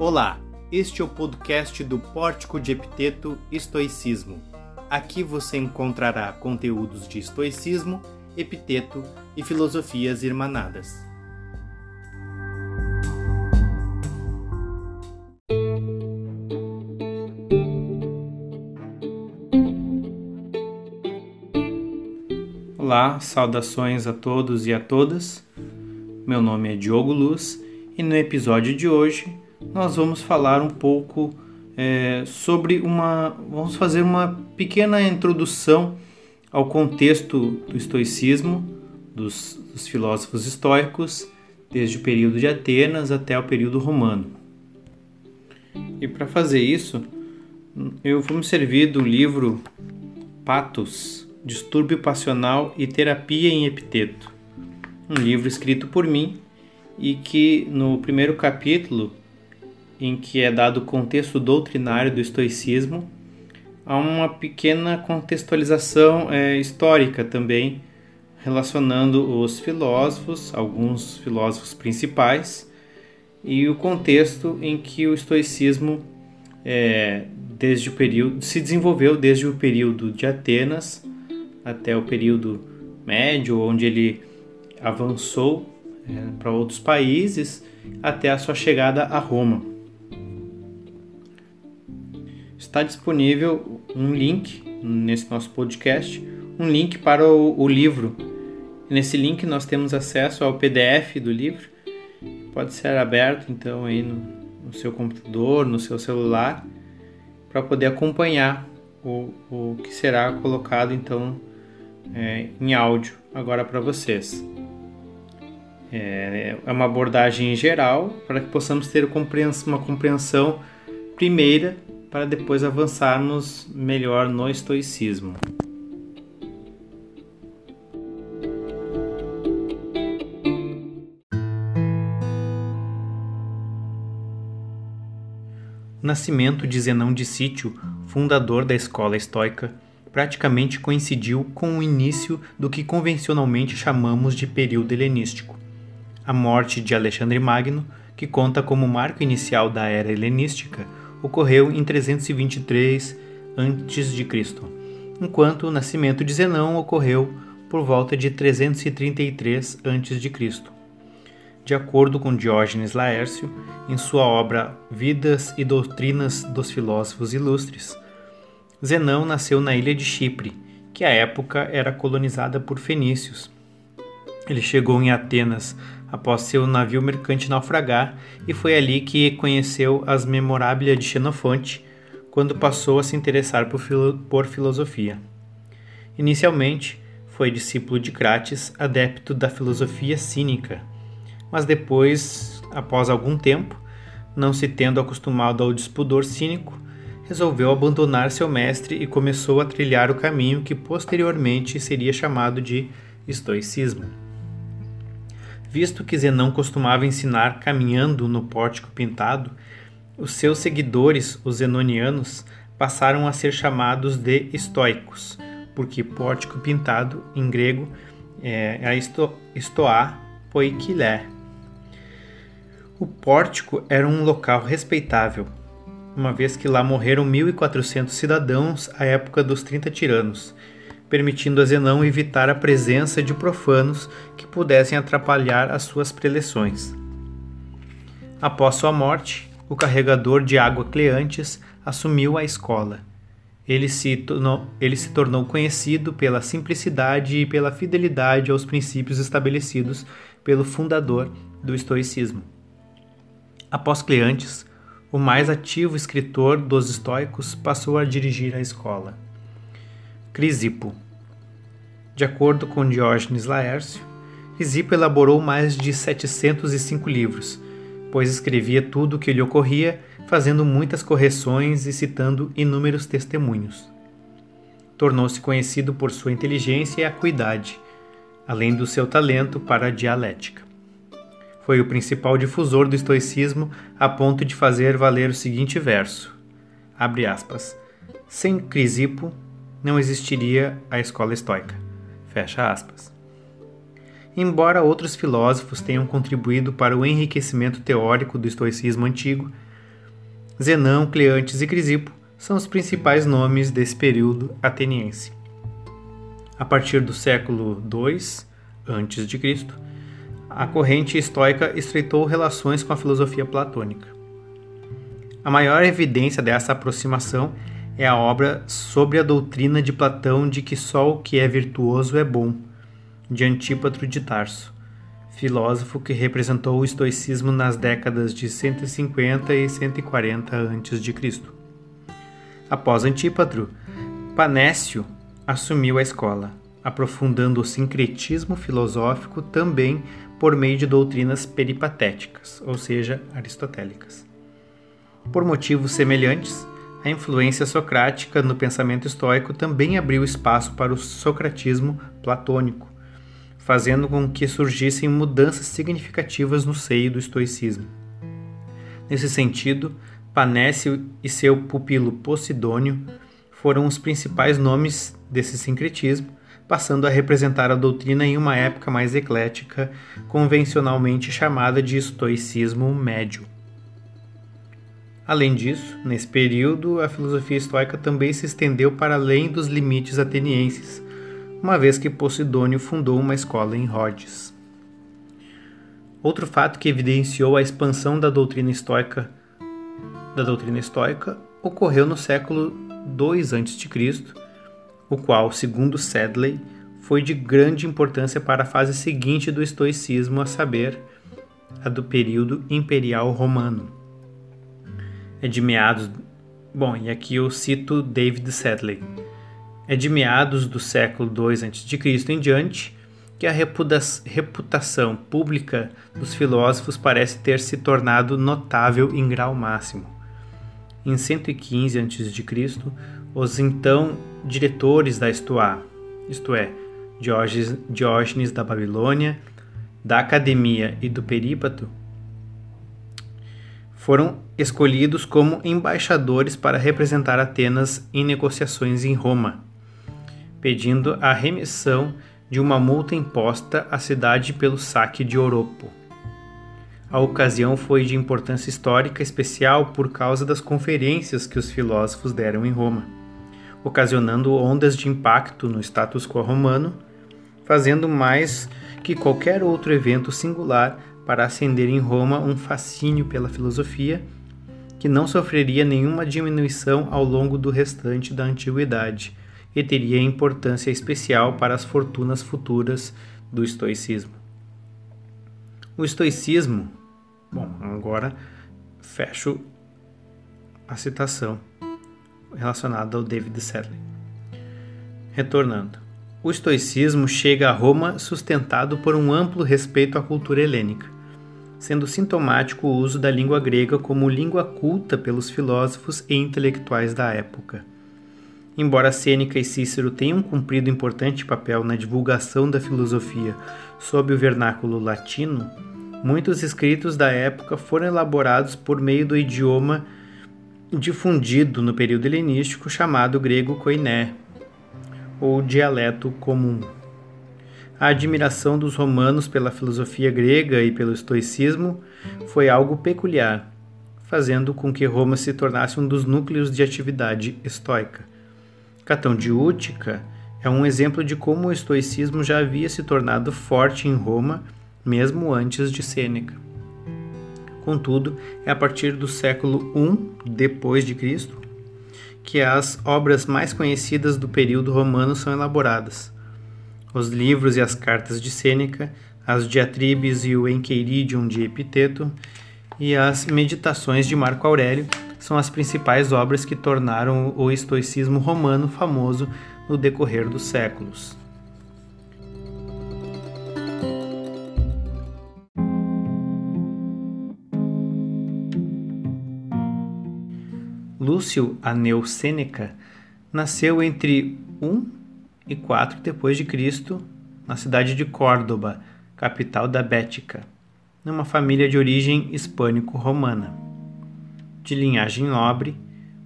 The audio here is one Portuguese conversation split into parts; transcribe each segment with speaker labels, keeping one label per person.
Speaker 1: Olá, este é o podcast do Pórtico de Epiteto Estoicismo. Aqui você encontrará conteúdos de estoicismo, epiteto e filosofias irmanadas. Olá, saudações a todos e a todas. Meu nome é Diogo Luz e no episódio de hoje nós vamos falar um pouco é, sobre uma. Vamos fazer uma pequena introdução ao contexto do estoicismo, dos, dos filósofos estoicos, desde o período de Atenas até o período romano. E para fazer isso, eu vou me servir do livro Patos, Distúrbio Passional e Terapia em Epiteto, um livro escrito por mim e que no primeiro capítulo em que é dado o contexto doutrinário do estoicismo, há uma pequena contextualização é, histórica também, relacionando os filósofos, alguns filósofos principais, e o contexto em que o estoicismo é, desde o período se desenvolveu desde o período de Atenas até o período médio, onde ele avançou é, para outros países até a sua chegada a Roma está disponível um link nesse nosso podcast, um link para o, o livro. Nesse link nós temos acesso ao PDF do livro, pode ser aberto então aí no, no seu computador, no seu celular, para poder acompanhar o, o que será colocado então é, em áudio agora para vocês. É, é uma abordagem geral para que possamos ter uma compreensão primeira para depois avançarmos melhor no estoicismo. O nascimento de Zenão de Sítio, fundador da escola estoica, praticamente coincidiu com o início do que convencionalmente chamamos de período helenístico. A morte de Alexandre Magno, que conta como marco inicial da era helenística, ocorreu em 323 a.C., enquanto o nascimento de Zenão ocorreu por volta de 333 a.C. De acordo com Diógenes Laércio, em sua obra Vidas e Doutrinas dos Filósofos Ilustres, Zenão nasceu na ilha de Chipre, que à época era colonizada por fenícios. Ele chegou em Atenas após seu navio mercante naufragar, e foi ali que conheceu as Memorábilia de Xenofonte, quando passou a se interessar por, filo por filosofia. Inicialmente, foi discípulo de Crates, adepto da filosofia cínica, mas depois, após algum tempo, não se tendo acostumado ao despudor cínico, resolveu abandonar seu mestre e começou a trilhar o caminho que posteriormente seria chamado de estoicismo visto que Zenão costumava ensinar caminhando no pórtico pintado, os seus seguidores, os zenonianos, passaram a ser chamados de estoicos, porque pórtico pintado, em grego, é a esto, estoá poikilé. O pórtico era um local respeitável, uma vez que lá morreram 1.400 cidadãos à época dos 30 tiranos, permitindo a Zenão evitar a presença de profanos que pudessem atrapalhar as suas preleções. Após sua morte, o carregador de água Cleantes assumiu a escola. Ele se, tornou, ele se tornou conhecido pela simplicidade e pela fidelidade aos princípios estabelecidos pelo fundador do estoicismo. Após Cleantes, o mais ativo escritor dos estoicos passou a dirigir a escola. Crisipo. De acordo com Diógenes Laércio, Crisipo elaborou mais de 705 livros, pois escrevia tudo o que lhe ocorria, fazendo muitas correções e citando inúmeros testemunhos. Tornou-se conhecido por sua inteligência e acuidade, além do seu talento para a dialética. Foi o principal difusor do estoicismo a ponto de fazer valer o seguinte verso: abre aspas. Sem Crisipo, não existiria a escola estoica. Fecha aspas. Embora outros filósofos tenham contribuído para o enriquecimento teórico do estoicismo antigo, Zenão, Cleantes e Crisipo são os principais nomes desse período ateniense. A partir do século II a.C., a corrente estoica estreitou relações com a filosofia platônica. A maior evidência dessa aproximação é a obra sobre a doutrina de Platão de que só o que é virtuoso é bom, de Antípatro de Tarso, filósofo que representou o estoicismo nas décadas de 150 e 140 a.C. Após Antípatro, Panécio assumiu a escola, aprofundando o sincretismo filosófico também por meio de doutrinas peripatéticas, ou seja, aristotélicas. Por motivos semelhantes, a influência socrática no pensamento estoico também abriu espaço para o socratismo platônico, fazendo com que surgissem mudanças significativas no seio do estoicismo. Nesse sentido, Panécio e seu pupilo Posidônio foram os principais nomes desse sincretismo, passando a representar a doutrina em uma época mais eclética, convencionalmente chamada de estoicismo médio. Além disso, nesse período, a filosofia estoica também se estendeu para além dos limites atenienses, uma vez que Posidônio fundou uma escola em Rhodes. Outro fato que evidenciou a expansão da doutrina estoica da doutrina estoica ocorreu no século II a.C., o qual, segundo Sedley, foi de grande importância para a fase seguinte do estoicismo, a saber, a do período imperial romano é de meados. Bom, e aqui eu cito David Sedley. É de meados do século II a.C. em diante que a reputação pública dos filósofos parece ter se tornado notável em grau máximo. Em 115 a.C., os então diretores da Estoá, isto é, Diógenes da Babilônia, da Academia e do Perípato, foram escolhidos como embaixadores para representar Atenas em negociações em Roma, pedindo a remissão de uma multa imposta à cidade pelo saque de Oropo. A ocasião foi de importância histórica especial por causa das conferências que os filósofos deram em Roma, ocasionando ondas de impacto no status quo romano, fazendo mais que qualquer outro evento singular para acender em Roma um fascínio pela filosofia que não sofreria nenhuma diminuição ao longo do restante da antiguidade e teria importância especial para as fortunas futuras do estoicismo. O estoicismo, bom, agora fecho a citação relacionada ao David Sedley. Retornando. O estoicismo chega a Roma sustentado por um amplo respeito à cultura helênica sendo sintomático o uso da língua grega como língua culta pelos filósofos e intelectuais da época. Embora Sêneca e Cícero tenham cumprido importante papel na divulgação da filosofia sob o vernáculo latino, muitos escritos da época foram elaborados por meio do idioma difundido no período helenístico chamado grego koiné, ou dialeto comum a admiração dos romanos pela filosofia grega e pelo estoicismo foi algo peculiar, fazendo com que Roma se tornasse um dos núcleos de atividade estoica. Catão de Útica é um exemplo de como o estoicismo já havia se tornado forte em Roma, mesmo antes de Sêneca. Contudo, é a partir do século I depois de Cristo que as obras mais conhecidas do período romano são elaboradas os livros e as cartas de Sêneca, as diatribes e o Enqueiridium de Epiteto e as Meditações de Marco Aurélio são as principais obras que tornaram o estoicismo romano famoso no decorrer dos séculos. Lúcio Aneu Sêneca nasceu entre 1 e 4 depois de Cristo, na cidade de Córdoba, capital da Bética, numa família de origem hispânico-romana. De linhagem nobre,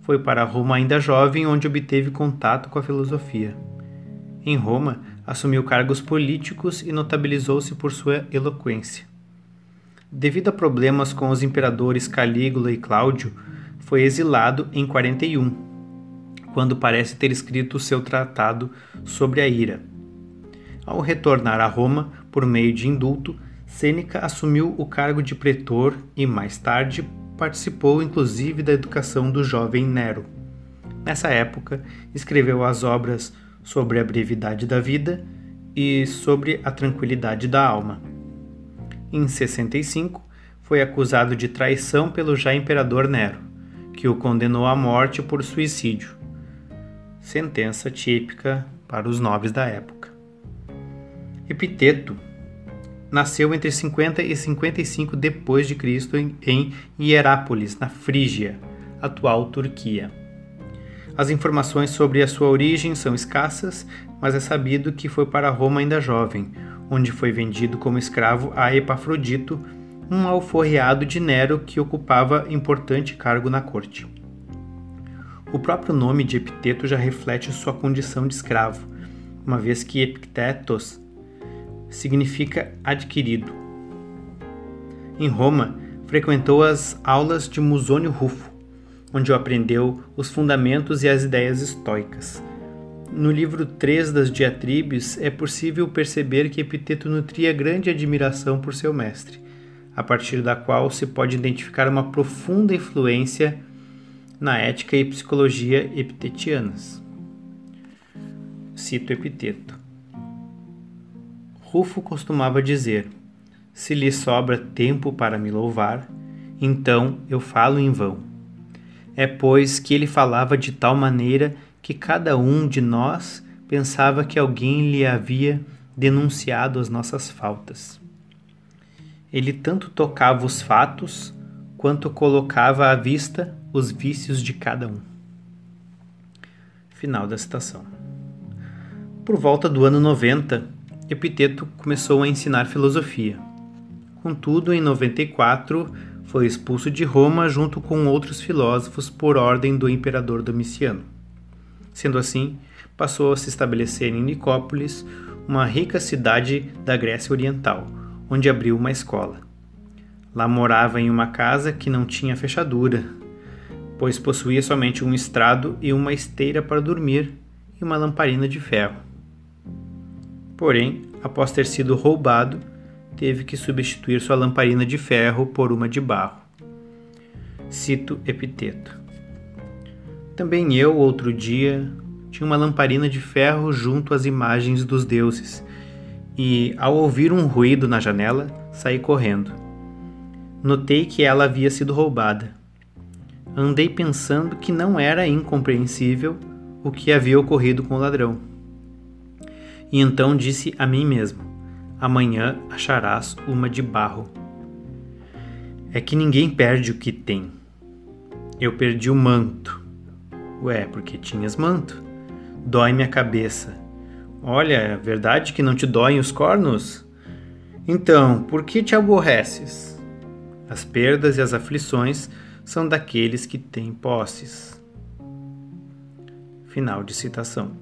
Speaker 1: foi para Roma ainda jovem, onde obteve contato com a filosofia. Em Roma, assumiu cargos políticos e notabilizou-se por sua eloquência. Devido a problemas com os imperadores Calígula e Cláudio, foi exilado em 41, quando parece ter escrito seu tratado sobre a ira. Ao retornar a Roma por meio de indulto, Sêneca assumiu o cargo de pretor e mais tarde participou inclusive da educação do jovem Nero. Nessa época, escreveu as obras sobre a brevidade da vida e sobre a tranquilidade da alma. Em 65, foi acusado de traição pelo já imperador Nero, que o condenou à morte por suicídio. Sentença típica para os nobres da época. Epiteto nasceu entre 50 e 55 depois de Cristo em Hierápolis, na Frígia, atual Turquia. As informações sobre a sua origem são escassas, mas é sabido que foi para Roma ainda jovem, onde foi vendido como escravo a Epafrodito, um alforreado de Nero que ocupava importante cargo na corte. O próprio nome de Epiteto já reflete sua condição de escravo, uma vez que Epictetos significa adquirido. Em Roma, frequentou as aulas de Musônio Rufo, onde aprendeu os fundamentos e as ideias estoicas. No livro 3 das Diatribes é possível perceber que Epiteto nutria grande admiração por seu mestre, a partir da qual se pode identificar uma profunda influência na ética e psicologia epitetianas. Cito Epiteto. Rufo costumava dizer: Se lhe sobra tempo para me louvar, então eu falo em vão. É pois que ele falava de tal maneira que cada um de nós pensava que alguém lhe havia denunciado as nossas faltas. Ele tanto tocava os fatos quanto colocava à vista os vícios de cada um. Final da citação. Por volta do ano 90, Epiteto começou a ensinar filosofia. Contudo, em 94, foi expulso de Roma junto com outros filósofos por ordem do imperador Domiciano. Sendo assim, passou a se estabelecer em Nicópolis, uma rica cidade da Grécia Oriental, onde abriu uma escola. Lá morava em uma casa que não tinha fechadura, pois possuía somente um estrado e uma esteira para dormir e uma lamparina de ferro. Porém, após ter sido roubado, teve que substituir sua lamparina de ferro por uma de barro. Cito Epiteto. Também eu, outro dia, tinha uma lamparina de ferro junto às imagens dos deuses, e, ao ouvir um ruído na janela, saí correndo. Notei que ela havia sido roubada. Andei pensando que não era incompreensível o que havia ocorrido com o ladrão. E então disse a mim mesmo: amanhã acharás uma de barro. É que ninguém perde o que tem. Eu perdi o manto. Ué, porque tinhas manto. Dói-me a cabeça. Olha, é verdade que não te doem os cornos? Então, por que te aborreces? As perdas e as aflições são daqueles que têm posses. Final de citação.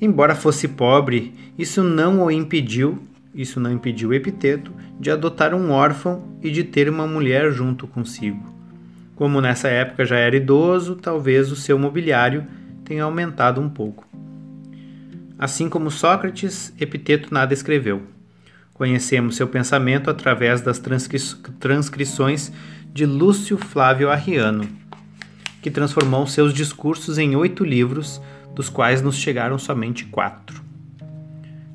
Speaker 1: Embora fosse pobre, isso não o impediu, isso não impediu Epiteto de adotar um órfão e de ter uma mulher junto consigo. Como nessa época já era idoso, talvez o seu mobiliário tenha aumentado um pouco. Assim como Sócrates, Epiteto nada escreveu. Conhecemos seu pensamento através das transcri transcrições de Lúcio Flávio Arriano, que transformou seus discursos em oito livros dos quais nos chegaram somente quatro.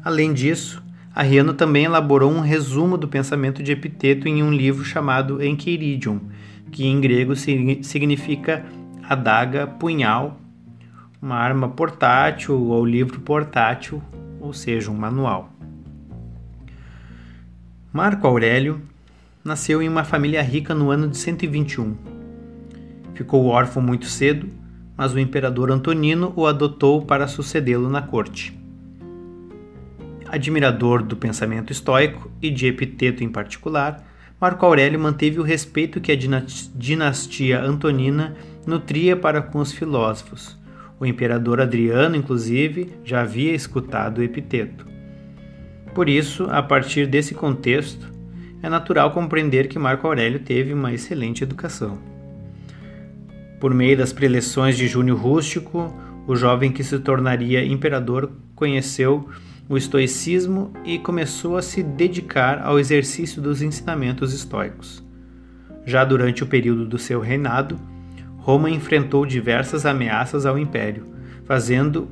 Speaker 1: Além disso, Arriano também elaborou um resumo do pensamento de Epiteto em um livro chamado Encheiridion, que em grego significa adaga, punhal, uma arma portátil ou livro portátil, ou seja, um manual. Marco Aurélio nasceu em uma família rica no ano de 121. Ficou órfão muito cedo mas o imperador Antonino o adotou para sucedê-lo na corte. Admirador do pensamento estoico e de Epiteto em particular, Marco Aurélio manteve o respeito que a dinastia antonina nutria para com os filósofos. O imperador Adriano, inclusive, já havia escutado Epiteto. Por isso, a partir desse contexto, é natural compreender que Marco Aurélio teve uma excelente educação. Por meio das preleções de Júnior Rústico, o jovem que se tornaria imperador conheceu o estoicismo e começou a se dedicar ao exercício dos ensinamentos estoicos. Já durante o período do seu reinado, Roma enfrentou diversas ameaças ao império, fazendo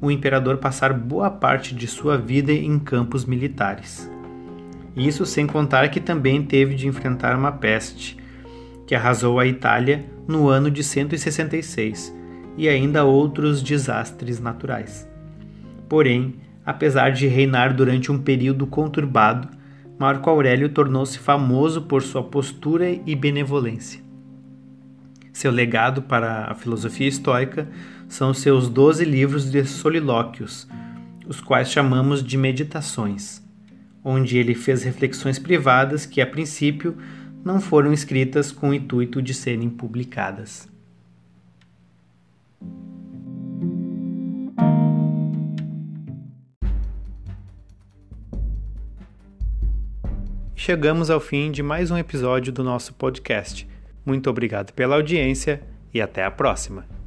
Speaker 1: o imperador passar boa parte de sua vida em campos militares. Isso sem contar que também teve de enfrentar uma peste, que arrasou a Itália no ano de 166, e ainda outros desastres naturais. Porém, apesar de reinar durante um período conturbado, Marco Aurélio tornou-se famoso por sua postura e benevolência. Seu legado para a filosofia estoica são seus doze livros de solilóquios, os quais chamamos de meditações, onde ele fez reflexões privadas que, a princípio, não foram escritas com o intuito de serem publicadas. Chegamos ao fim de mais um episódio do nosso podcast. Muito obrigado pela audiência e até a próxima.